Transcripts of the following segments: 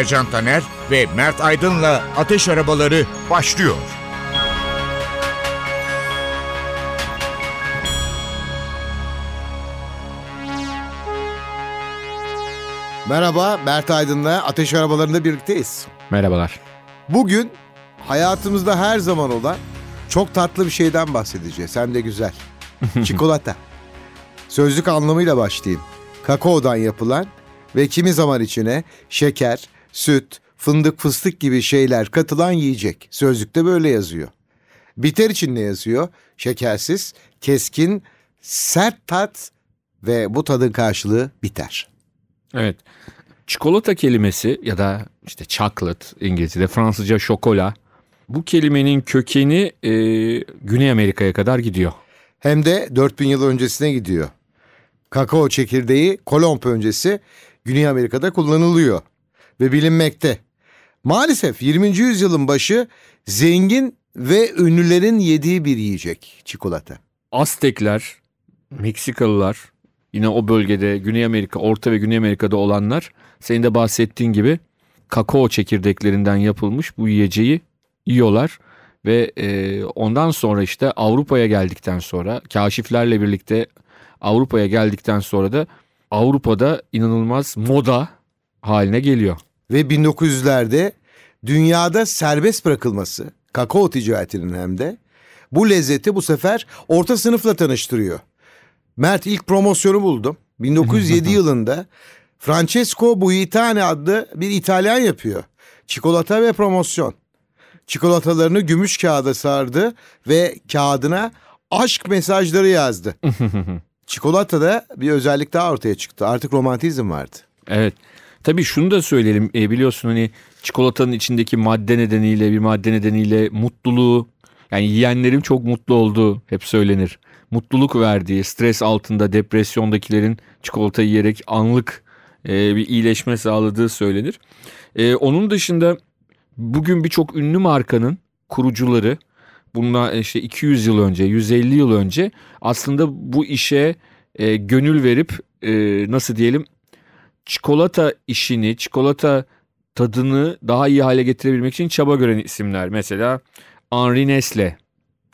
Ercan Taner ve Mert Aydın'la Ateş Arabaları başlıyor. Merhaba, Mert Aydın'la Ateş Arabalarında birlikteyiz. Merhabalar. Bugün hayatımızda her zaman olan çok tatlı bir şeyden bahsedeceğiz. Hem de güzel. Çikolata. Sözlük anlamıyla başlayayım. Kakaodan yapılan ve kimi zaman içine şeker, süt, fındık, fıstık gibi şeyler katılan yiyecek. Sözlükte böyle yazıyor. Biter için ne yazıyor? Şekersiz, keskin, sert tat ve bu tadın karşılığı biter. Evet. Çikolata kelimesi ya da işte chocolate İngilizce'de Fransızca şokola. Bu kelimenin kökeni e, Güney Amerika'ya kadar gidiyor. Hem de 4000 yıl öncesine gidiyor. Kakao çekirdeği Kolomb öncesi Güney Amerika'da kullanılıyor ve bilinmekte. Maalesef 20. yüzyılın başı zengin ve ünlülerin yediği bir yiyecek çikolata. Aztekler, Meksikalılar, yine o bölgede Güney Amerika, Orta ve Güney Amerika'da olanlar senin de bahsettiğin gibi kakao çekirdeklerinden yapılmış bu yiyeceği yiyorlar ve e, ondan sonra işte Avrupa'ya geldikten sonra kaşiflerle birlikte Avrupa'ya geldikten sonra da Avrupa'da inanılmaz moda haline geliyor. Ve 1900'lerde dünyada serbest bırakılması, kakao ticaretinin hem de bu lezzeti bu sefer orta sınıfla tanıştırıyor. Mert ilk promosyonu buldum. 1907 yılında Francesco Buitane adlı bir İtalyan yapıyor. Çikolata ve promosyon. Çikolatalarını gümüş kağıda sardı ve kağıdına aşk mesajları yazdı. Çikolatada bir özellik daha ortaya çıktı. Artık romantizm vardı. Evet. Tabii şunu da söyleyelim. E, biliyorsun hani çikolatanın içindeki madde nedeniyle bir madde nedeniyle mutluluğu yani yiyenlerin çok mutlu olduğu hep söylenir. Mutluluk verdiği, stres altında depresyondakilerin çikolata yiyerek anlık e, bir iyileşme sağladığı söylenir. E, onun dışında bugün birçok ünlü markanın kurucuları bundan işte 200 yıl önce, 150 yıl önce aslında bu işe e, gönül verip e, nasıl diyelim çikolata işini, çikolata tadını daha iyi hale getirebilmek için çaba gören isimler. Mesela Henri Nestle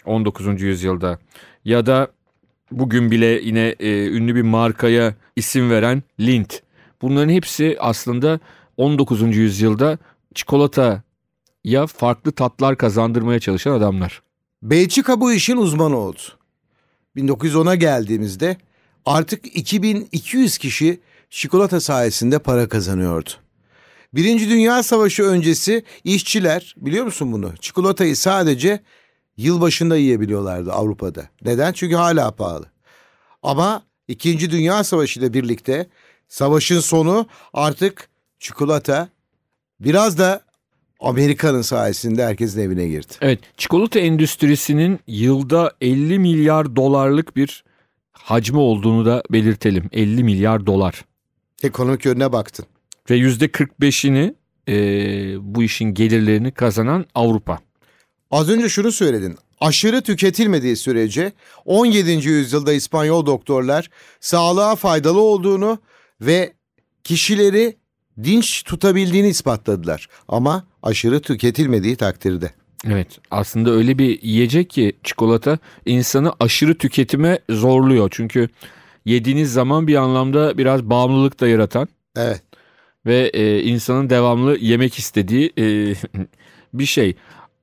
19. yüzyılda ya da bugün bile yine e, ünlü bir markaya isim veren Lindt. Bunların hepsi aslında 19. yüzyılda çikolata ya farklı tatlar kazandırmaya çalışan adamlar. Belçika bu işin uzmanı oldu. 1910'a geldiğimizde artık 2200 kişi çikolata sayesinde para kazanıyordu. Birinci Dünya Savaşı öncesi işçiler biliyor musun bunu? Çikolatayı sadece yılbaşında yiyebiliyorlardı Avrupa'da. Neden? Çünkü hala pahalı. Ama İkinci Dünya Savaşı ile birlikte savaşın sonu artık çikolata biraz da Amerika'nın sayesinde herkesin evine girdi. Evet, çikolata endüstrisinin yılda 50 milyar dolarlık bir hacmi olduğunu da belirtelim. 50 milyar dolar. Ekonomik yönüne baktın. Ve %45'ini e, bu işin gelirlerini kazanan Avrupa. Az önce şunu söyledin. Aşırı tüketilmediği sürece 17. yüzyılda İspanyol doktorlar sağlığa faydalı olduğunu ve kişileri dinç tutabildiğini ispatladılar. Ama aşırı tüketilmediği takdirde. Evet aslında öyle bir yiyecek ki çikolata insanı aşırı tüketime zorluyor. Çünkü yediğiniz zaman bir anlamda biraz bağımlılık da yaratan. Evet. Ve e, insanın devamlı yemek istediği e, bir şey.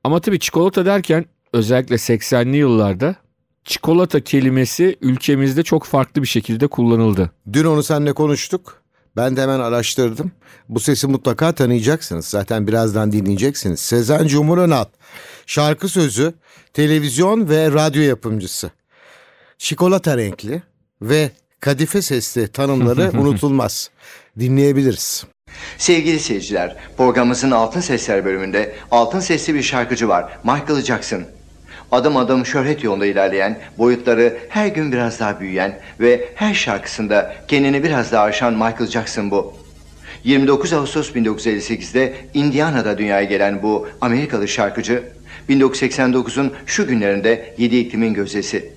Ama tabii çikolata derken özellikle 80'li yıllarda çikolata kelimesi ülkemizde çok farklı bir şekilde kullanıldı. Dün onu seninle konuştuk. Ben de hemen araştırdım. Bu sesi mutlaka tanıyacaksınız. Zaten birazdan dinleyeceksiniz. Sezen Cumhur Önal. Şarkı sözü, televizyon ve radyo yapımcısı. Çikolata renkli ve kadife sesli tanımları unutulmaz. Dinleyebiliriz. Sevgili seyirciler, programımızın Altın Sesler bölümünde altın sesli bir şarkıcı var, Michael Jackson. Adım adım şöhret yolunda ilerleyen, boyutları her gün biraz daha büyüyen ve her şarkısında kendini biraz daha aşan Michael Jackson bu. 29 Ağustos 1958'de Indiana'da dünyaya gelen bu Amerikalı şarkıcı, 1989'un şu günlerinde yedi iklimin gözdesi.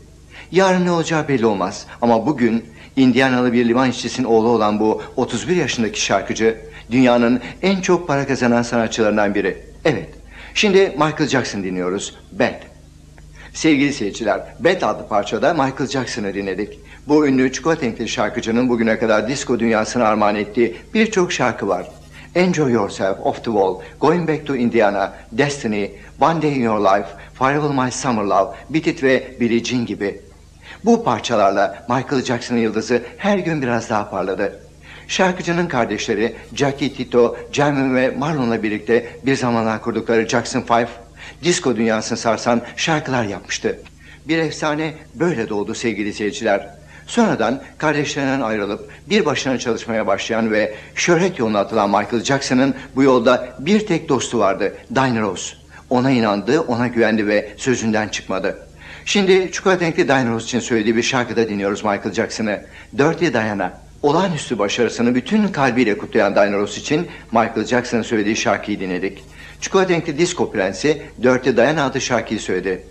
Yarın ne olacağı belli olmaz ama bugün Indianalı bir liman işçisinin oğlu olan bu 31 yaşındaki şarkıcı dünyanın en çok para kazanan sanatçılarından biri. Evet, şimdi Michael Jackson dinliyoruz. Bad. Sevgili seyirciler, Bad adlı parçada Michael Jackson'ı dinledik. Bu ünlü çikolata şarkıcının bugüne kadar disco dünyasına armağan ettiği birçok şarkı var. Enjoy Yourself, Off the Wall, Going Back to Indiana, Destiny, One Day in Your Life, Farewell My Summer Love, Beat It ve Billie Jean gibi. Bu parçalarla Michael Jackson'ın yıldızı her gün biraz daha parladı. Şarkıcının kardeşleri Jackie Tito, Jamie ve Marlon'la birlikte bir zamanlar kurdukları Jackson Five, disco dünyasını sarsan şarkılar yapmıştı. Bir efsane böyle doğdu sevgili seyirciler. Sonradan kardeşlerinden ayrılıp bir başına çalışmaya başlayan ve şöhret yoluna atılan Michael Jackson'ın bu yolda bir tek dostu vardı, Diana Ross. Ona inandı, ona güvendi ve sözünden çıkmadı. Şimdi çikolata renkli Diana Ross için söylediği bir şarkıda dinliyoruz Michael Jackson'ı. Dirty Diana. Olağanüstü başarısını bütün kalbiyle kutlayan Diana Ross için Michael Jackson'ın söylediği şarkıyı dinledik. Çikolata renkli disco prensi Dirty Diana adlı şarkıyı söyledi.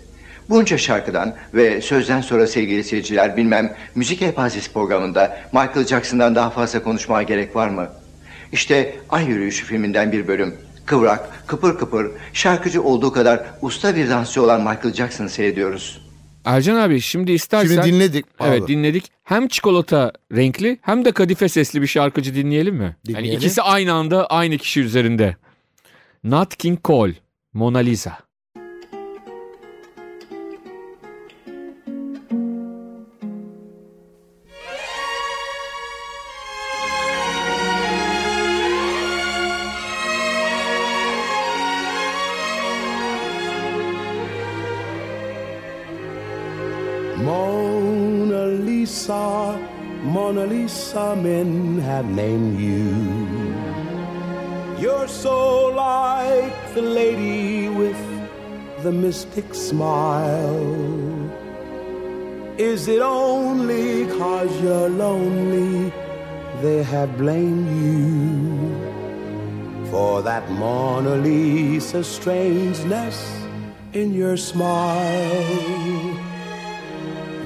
Bunca şarkıdan ve sözden sonra sevgili seyirciler bilmem müzik elpazesi programında Michael Jackson'dan daha fazla konuşmaya gerek var mı? İşte Ay Yürüyüşü filminden bir bölüm. Kıvrak, kıpır kıpır, şarkıcı olduğu kadar usta bir dansçı olan Michael Jackson'ı seyrediyoruz. Ercan abi şimdi istersen... Şimdi dinledik. Evet dinledik. Hem çikolata renkli hem de kadife sesli bir şarkıcı dinleyelim mi? Dinleyelim. Yani ikisi aynı anda aynı kişi üzerinde. Nat King Cole, Mona Lisa. Mona some men have named you. You're so like the lady with the mystic smile. Is it only cause you're lonely they have blamed you for that Mona Lisa strangeness in your smile?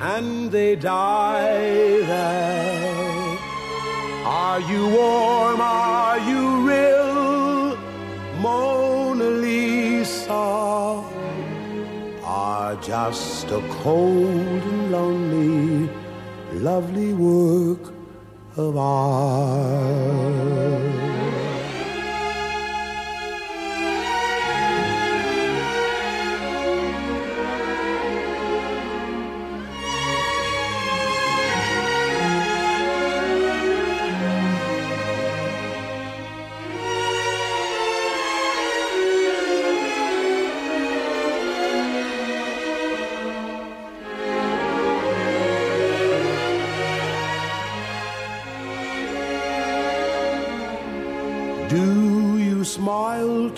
and they die there. Are you warm? Are you real? Mona Lisa are just a cold and lonely, lovely work of art.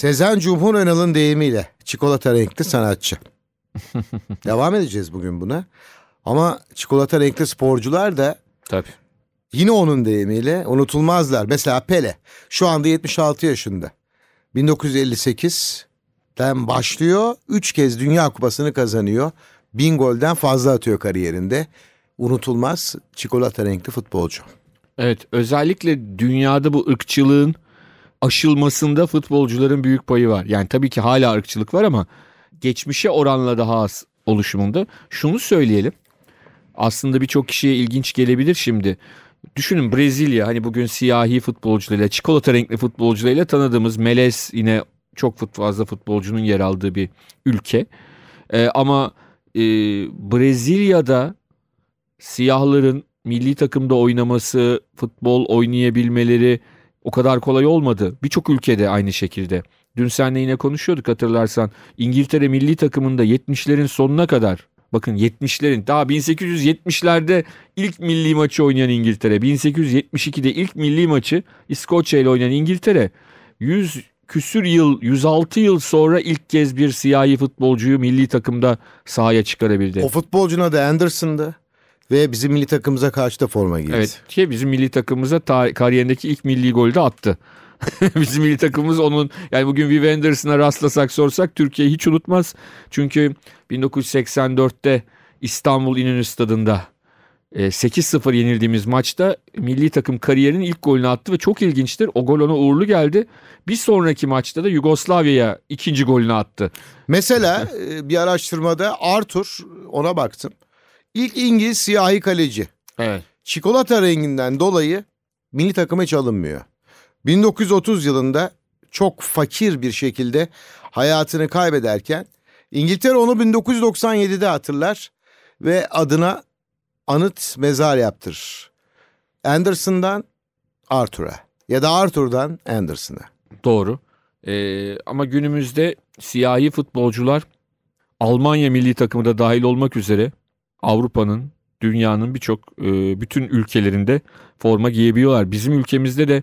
Sezen Cumhur Önal'ın deyimiyle çikolata renkli sanatçı. Devam edeceğiz bugün buna. Ama çikolata renkli sporcular da Tabii. yine onun deyimiyle unutulmazlar. Mesela Pele şu anda 76 yaşında. 1958'den başlıyor. 3 kez Dünya Kupası'nı kazanıyor. 1000 golden fazla atıyor kariyerinde. Unutulmaz çikolata renkli futbolcu. Evet özellikle dünyada bu ırkçılığın aşılmasında futbolcuların büyük payı var. Yani tabii ki hala ırkçılık var ama geçmişe oranla daha az oluşumunda. Şunu söyleyelim. Aslında birçok kişiye ilginç gelebilir şimdi. Düşünün Brezilya hani bugün siyahi futbolcularıyla, çikolata renkli futbolcularıyla tanıdığımız Melez yine çok fazla futbolcunun yer aldığı bir ülke. Ee, ama e, Brezilya'da siyahların milli takımda oynaması, futbol oynayabilmeleri o kadar kolay olmadı. Birçok ülkede aynı şekilde. Dün seninle yine konuşuyorduk hatırlarsan. İngiltere milli takımında 70'lerin sonuna kadar bakın 70'lerin daha 1870'lerde ilk milli maçı oynayan İngiltere, 1872'de ilk milli maçı İskoçya ile oynayan İngiltere 100 küsür yıl 106 yıl sonra ilk kez bir siyahi futbolcuyu milli takımda sahaya çıkarabildi. O futbolcunun adı Anderson'dı. Ve bizim milli takımımıza karşı da forma giydi. Evet ki bizim milli takımımıza ta- kariyerindeki ilk milli golü de attı. bizim milli takımımız onun yani bugün Viv Anderson'a rastlasak sorsak Türkiye hiç unutmaz. Çünkü 1984'te İstanbul İnönü Stadı'nda e, 8-0 yenildiğimiz maçta milli takım kariyerinin ilk golünü attı ve çok ilginçtir. O gol ona uğurlu geldi. Bir sonraki maçta da Yugoslavya'ya ikinci golünü attı. Mesela e, bir araştırmada Arthur ona baktım. İlk İngiliz siyahi kaleci. Evet. Çikolata renginden dolayı milli takıma hiç alınmıyor. 1930 yılında çok fakir bir şekilde hayatını kaybederken İngiltere onu 1997'de hatırlar ve adına anıt mezar yaptırır. Anderson'dan Arthur'a ya da Arthur'dan Anderson'a. Doğru. Ee, ama günümüzde siyahi futbolcular Almanya milli takımı da dahil olmak üzere Avrupa'nın, dünyanın birçok e, bütün ülkelerinde forma giyebiliyorlar. Bizim ülkemizde de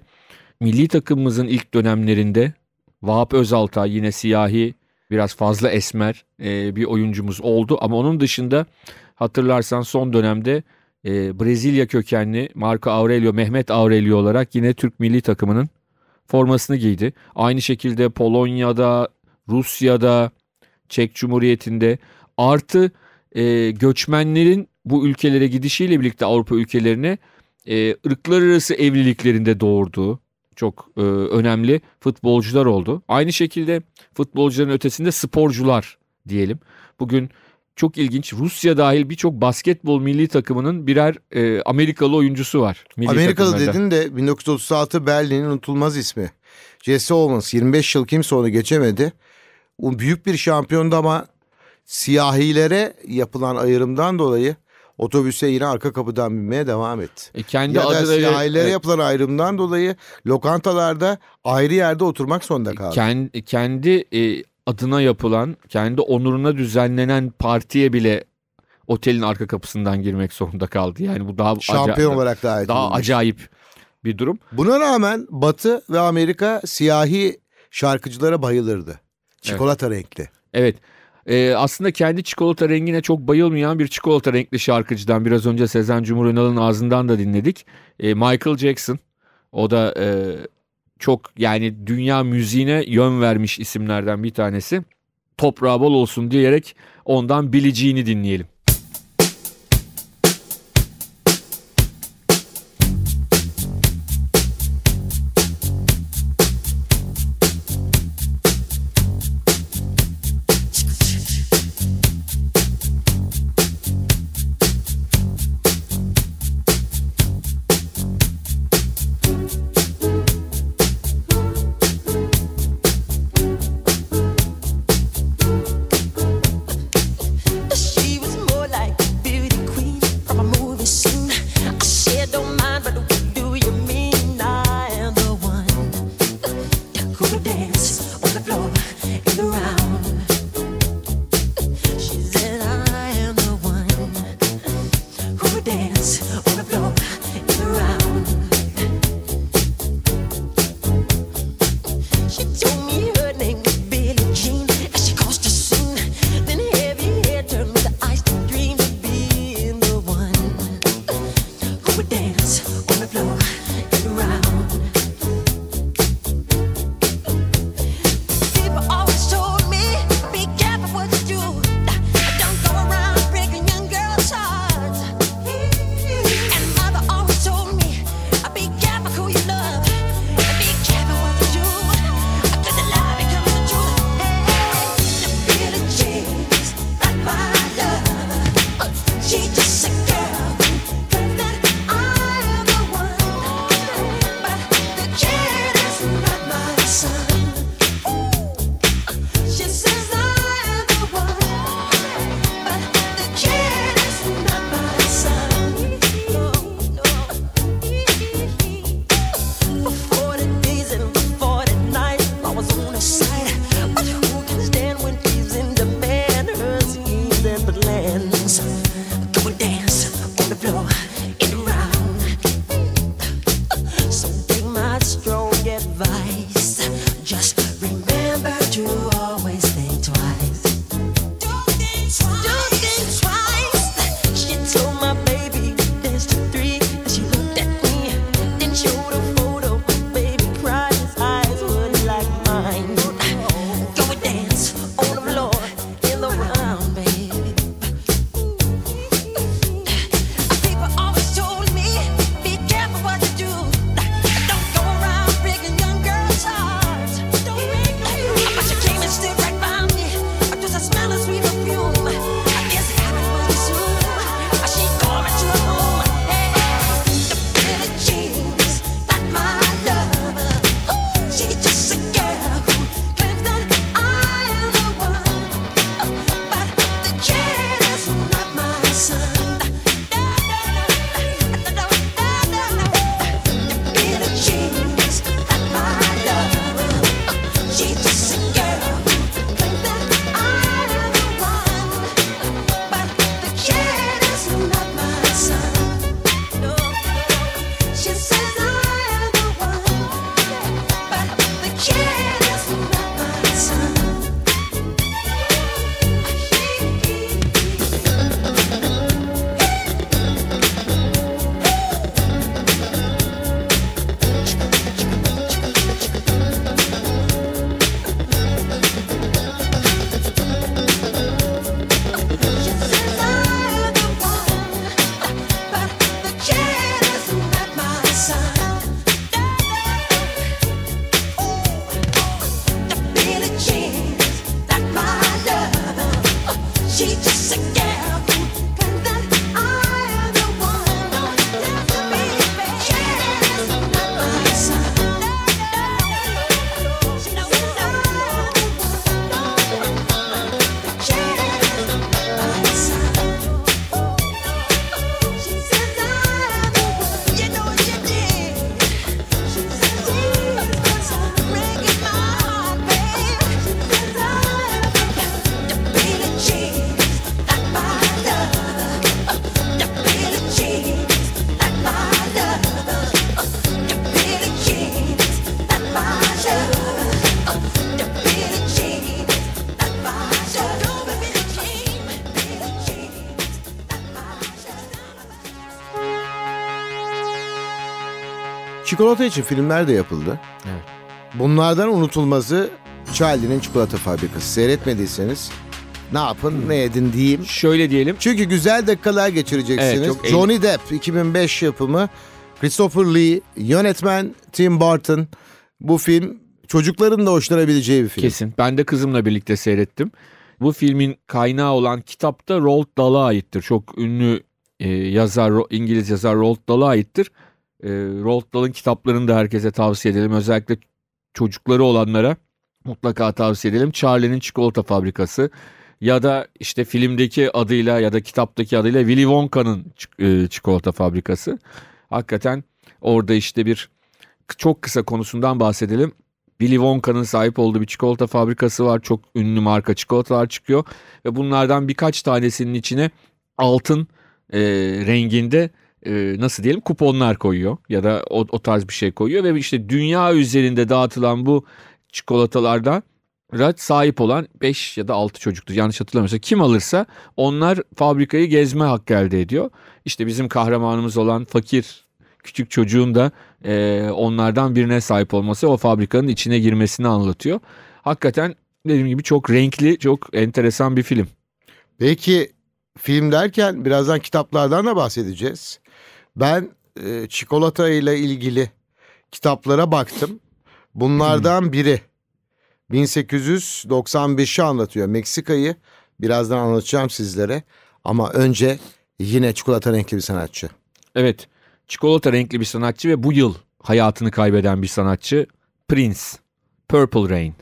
milli takımımızın ilk dönemlerinde Vahap Özaltay yine siyahi biraz fazla esmer e, bir oyuncumuz oldu. Ama onun dışında hatırlarsan son dönemde e, Brezilya kökenli Marco Aurelio, Mehmet Aurelio olarak yine Türk milli takımının formasını giydi. Aynı şekilde Polonya'da, Rusya'da, Çek Cumhuriyeti'nde artı e, göçmenlerin bu ülkelere gidişiyle birlikte Avrupa ülkelerine e, ırklar arası evliliklerinde doğurduğu çok e, önemli futbolcular oldu. Aynı şekilde futbolcuların ötesinde sporcular diyelim. Bugün çok ilginç Rusya dahil birçok basketbol milli takımının birer e, Amerikalı oyuncusu var. milli Amerikalı takımlarda. dedin de 1936 Berlin'in unutulmaz ismi. Jesse Owens 25 yıl kimse onu geçemedi. O büyük bir şampiyondu ama siyahilere yapılan ayrımdan dolayı otobüse yine arka kapıdan binmeye devam etti. E, kendi Ya da adları siyahilere Evet. yapılan ayrımdan dolayı lokantalarda ayrı yerde oturmak zorunda kaldı. kendi, kendi e, adına yapılan, kendi onuruna düzenlenen partiye bile otelin arka kapısından girmek zorunda kaldı. Yani bu daha Şampiyon aca- olarak daha edilmiş. acayip bir durum. Buna rağmen Batı ve Amerika siyahi şarkıcılara bayılırdı. Çikolata renkli. Evet. E, aslında kendi çikolata rengine çok bayılmayan bir çikolata renkli şarkıcıdan biraz önce Sezen Cumhur Önal'ın ağzından da dinledik. E, Michael Jackson. O da e, çok yani dünya müziğine yön vermiş isimlerden bir tanesi. Toprağı bol olsun diyerek ondan Billie dinleyelim. Çikolata için filmler de yapıldı. Evet. Bunlardan unutulması Charlie'nin çikolata fabrikası. Seyretmediyseniz ne yapın ne edin diyeyim. Şöyle diyelim. Çünkü güzel dakikalar geçireceksiniz. Evet, Johnny eğlen- Depp 2005 yapımı Christopher Lee, yönetmen Tim Burton. Bu film çocukların da hoşlanabileceği bir film. Kesin. Ben de kızımla birlikte seyrettim. Bu filmin kaynağı olan kitapta Roald Dahl'a aittir. Çok ünlü e, yazar İngiliz yazar Roald Dahl'a aittir. E, Roald Dahl'ın kitaplarını da herkese tavsiye edelim. Özellikle çocukları olanlara mutlaka tavsiye edelim. Charlie'nin Çikolata Fabrikası ya da işte filmdeki adıyla ya da kitaptaki adıyla Willy Wonka'nın e, çikolata fabrikası. Hakikaten orada işte bir çok kısa konusundan bahsedelim. Willy Wonka'nın sahip olduğu bir çikolata fabrikası var. Çok ünlü marka çikolatalar çıkıyor ve bunlardan birkaç tanesinin içine altın e, renginde e, nasıl diyelim kuponlar koyuyor. Ya da o, o tarz bir şey koyuyor. Ve işte dünya üzerinde dağıtılan bu çikolatalardan sahip olan 5 ya da 6 çocuktu yanlış hatırlamıyorsam kim alırsa onlar fabrikayı gezme hakkı elde ediyor. İşte bizim kahramanımız olan fakir küçük çocuğun da e, onlardan birine sahip olması o fabrikanın içine girmesini anlatıyor. Hakikaten dediğim gibi çok renkli çok enteresan bir film. Peki film derken birazdan kitaplardan da bahsedeceğiz. Ben e, çikolata ile ilgili kitaplara baktım. Bunlardan biri 1895'i anlatıyor Meksika'yı. Birazdan anlatacağım sizlere. Ama önce yine çikolata renkli bir sanatçı. Evet çikolata renkli bir sanatçı ve bu yıl hayatını kaybeden bir sanatçı Prince. Purple Rain.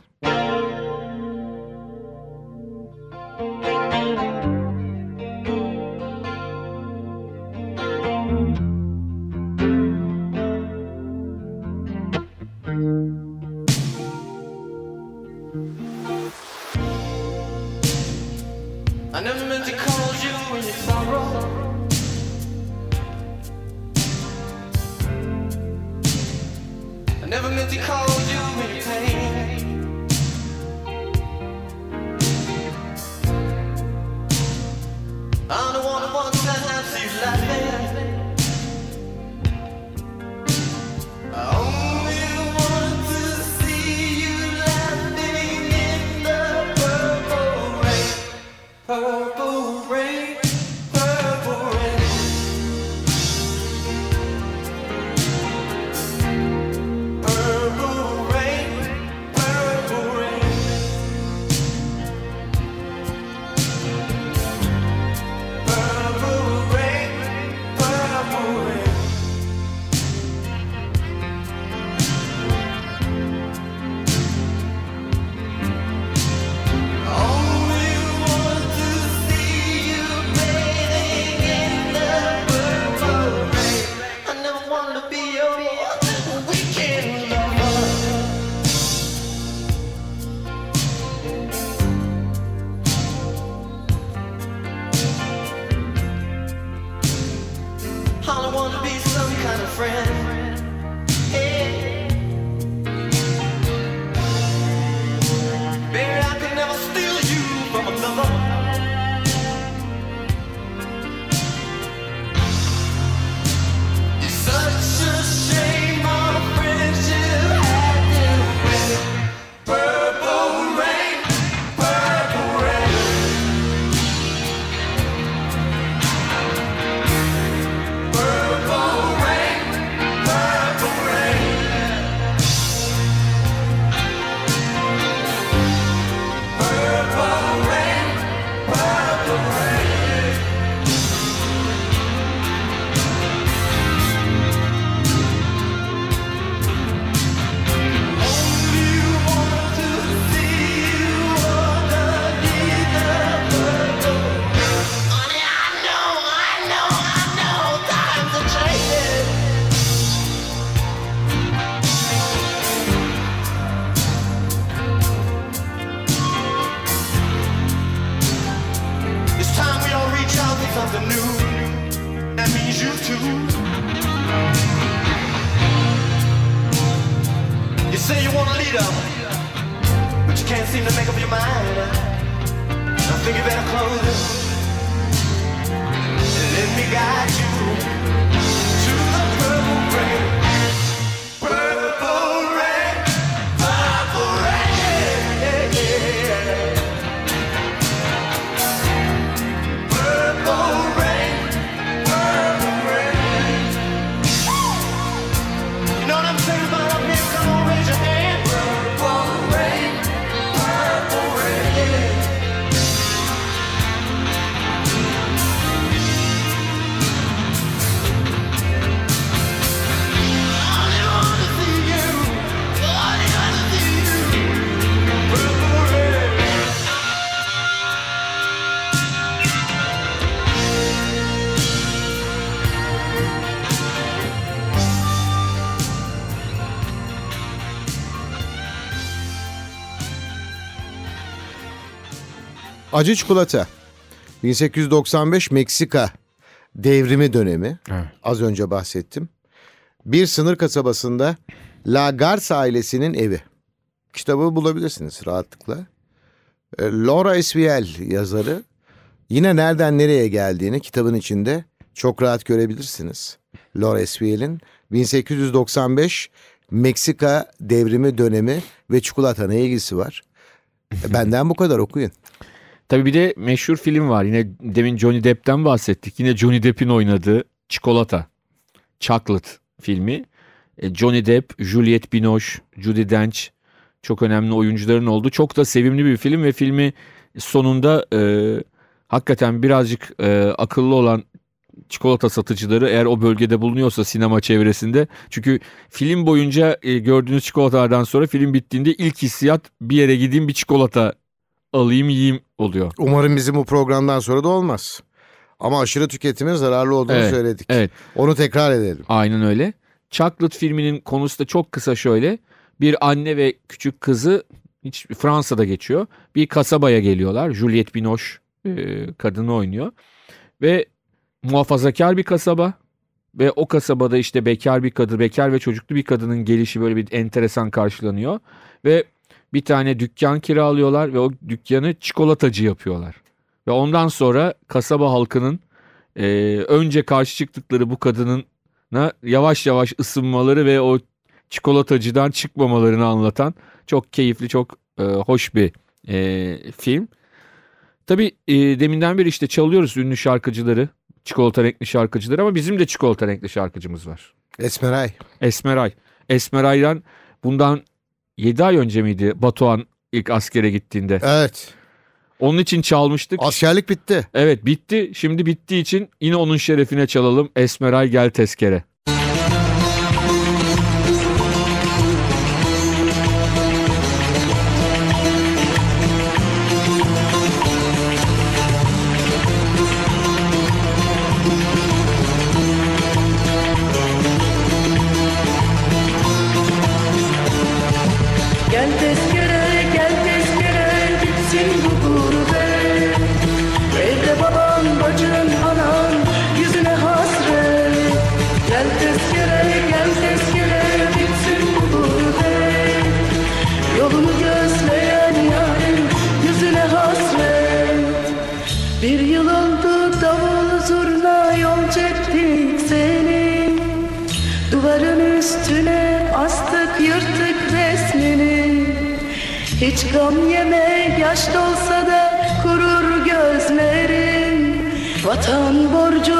I never meant to cause you when any sorrow. I never meant to cause Acı çikolata. 1895 Meksika devrimi dönemi. Evet. Az önce bahsettim. Bir sınır kasabasında La Garza ailesinin evi. Kitabı bulabilirsiniz rahatlıkla. E, Laura Esviel yazarı. Yine nereden nereye geldiğini kitabın içinde çok rahat görebilirsiniz. Laura Esviel'in 1895 Meksika devrimi dönemi ve çikolata ne ilgisi var? E, Benden bu kadar okuyun. Tabii bir de meşhur film var. Yine demin Johnny Depp'ten bahsettik. Yine Johnny Depp'in oynadığı Çikolata. Chocolate filmi. E, Johnny Depp, Juliette Binoche, Judi Dench çok önemli oyuncuların olduğu çok da sevimli bir film ve filmi sonunda e, hakikaten birazcık e, akıllı olan çikolata satıcıları eğer o bölgede bulunuyorsa sinema çevresinde çünkü film boyunca e, gördüğünüz çikolatalardan sonra film bittiğinde ilk hissiyat bir yere gideyim bir çikolata alayım yiyeyim oluyor. Umarım bizim bu programdan sonra da olmaz. Ama aşırı tüketimin zararlı olduğunu Evet, söyledik. evet. Onu tekrar edelim. Aynen öyle. Chocolate filminin konusu da çok kısa şöyle. Bir anne ve küçük kızı hiç Fransa'da geçiyor. Bir kasabaya geliyorlar. Juliette Binoche e, kadını oynuyor. Ve muhafazakar bir kasaba. Ve o kasabada işte bekar bir kadın, bekar ve çocuklu bir kadının gelişi böyle bir enteresan karşılanıyor. Ve bir tane dükkan kiralıyorlar ve o dükkanı çikolatacı yapıyorlar. Ve ondan sonra kasaba halkının e, önce karşı çıktıkları bu kadının na yavaş yavaş ısınmaları ve o çikolatacıdan çıkmamalarını anlatan çok keyifli, çok e, hoş bir e, film. Tabii e, deminden beri işte çalıyoruz ünlü şarkıcıları, çikolata renkli şarkıcıları ama bizim de çikolata renkli şarkıcımız var. Esmeray. Esmeray. Esmeray'dan bundan 7 ay önce miydi Batuhan ilk askere gittiğinde? Evet. Onun için çalmıştık. Askerlik bitti. Evet bitti. Şimdi bittiği için yine onun şerefine çalalım. Esmeray gel tezkere. Hiç gam yeme yaş dolsa da kurur gözlerim Vatan borcu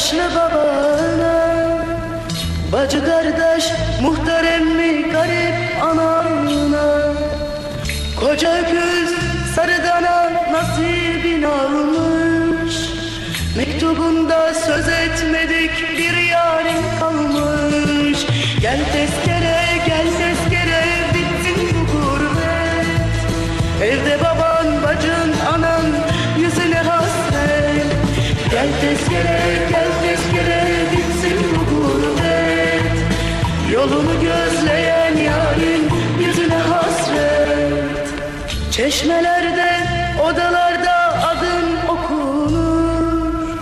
yaşlı babana Bacı kardeş muhtar emmi garip anana Koca öküz sarıdana nasibin almış Mektubunda söz etmedik bir yarim kalmış. Gel tezkere gel tezkere bitsin bu gurbet. Evde baban bacın anan yüzüne hasret. Gel tezkere Yolunu gözleyen yarim yüzüne hasret. Çeşmelerde, odalarda adın okunur.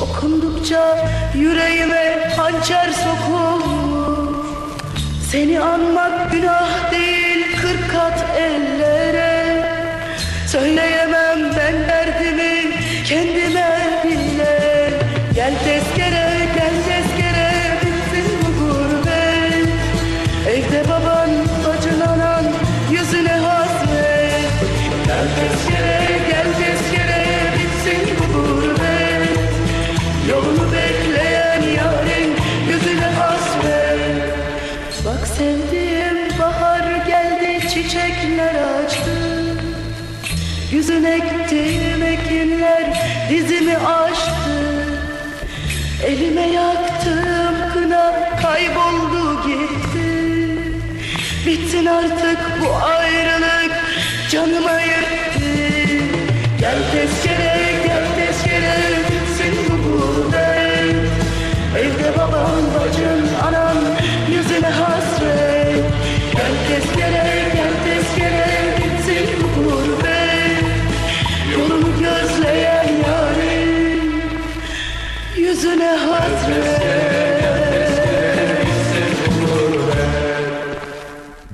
Okundukça yüreğime hançer sokulur. Seni anmak günah değil kırk kat ellere. Söyleyemem ektiğim ekinler dizimi aştı. Elime yaktığım kına kayboldu gitti. Bitsin artık bu ayrılık canıma tezkere gel tezkere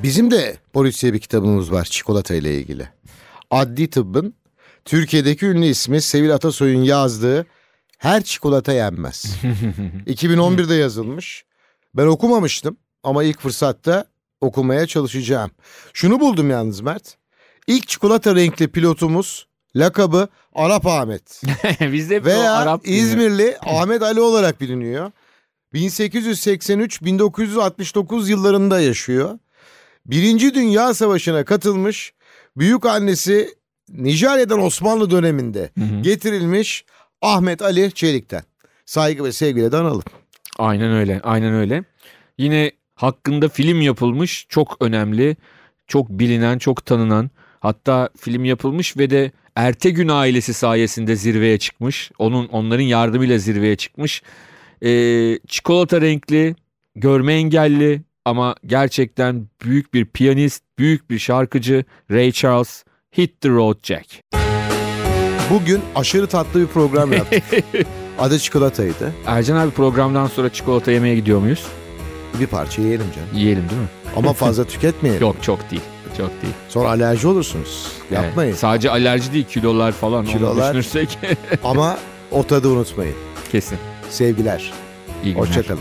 Bizim de polisiye bir kitabımız var çikolata ile ilgili. Adli tıbbın Türkiye'deki ünlü ismi Sevil Atasoy'un yazdığı Her Çikolata Yenmez. 2011'de yazılmış. Ben okumamıştım ama ilk fırsatta okumaya çalışacağım. Şunu buldum yalnız Mert. İlk çikolata renkli pilotumuz lakabı Arap Ahmet. Bizde hep Veya Arap. İzmirli Ahmet Ali olarak biliniyor. 1883-1969 yıllarında yaşıyor. Birinci Dünya Savaşı'na katılmış. Büyük annesi Nijerya'dan Osmanlı döneminde getirilmiş Ahmet Ali Çelik'ten. Saygı ve sevgiyle de analım. Aynen öyle, aynen öyle. Yine hakkında film yapılmış, çok önemli, çok bilinen, çok tanınan. Hatta film yapılmış ve de Ertegün ailesi sayesinde zirveye çıkmış. Onun onların yardımıyla zirveye çıkmış. Ee, çikolata renkli, görme engelli ama gerçekten büyük bir piyanist, büyük bir şarkıcı Ray Charles. Hit the Road Jack. Bugün aşırı tatlı bir program yaptık. Adı çikolataydı. Ercan abi programdan sonra çikolata yemeye gidiyor muyuz? Bir parça yiyelim canım. Yiyelim değil mi? Ama fazla tüketmeyelim. Yok çok değil. Çok değil. Sonra alerji olursunuz. Yapmayın. Evet, sadece alerji değil kilolar falan Kilolar. onu düşünürsek Ama o tadı unutmayın. kesin. Sevgiler. İyi günler. Hoşçakalın.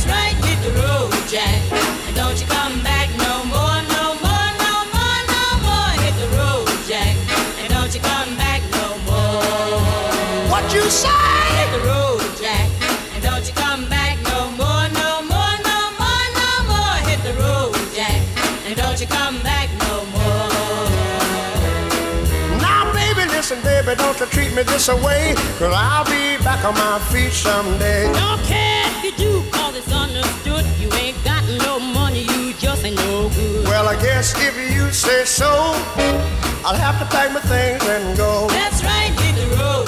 listen, baby, don't you treat me this way. Cause I'll be back on my feet someday. Don't care if you do, cause it's understood. You ain't got no money, you just ain't no good. Well, I guess if you say so, I'll have to pack my things and go. That's right, hit the road,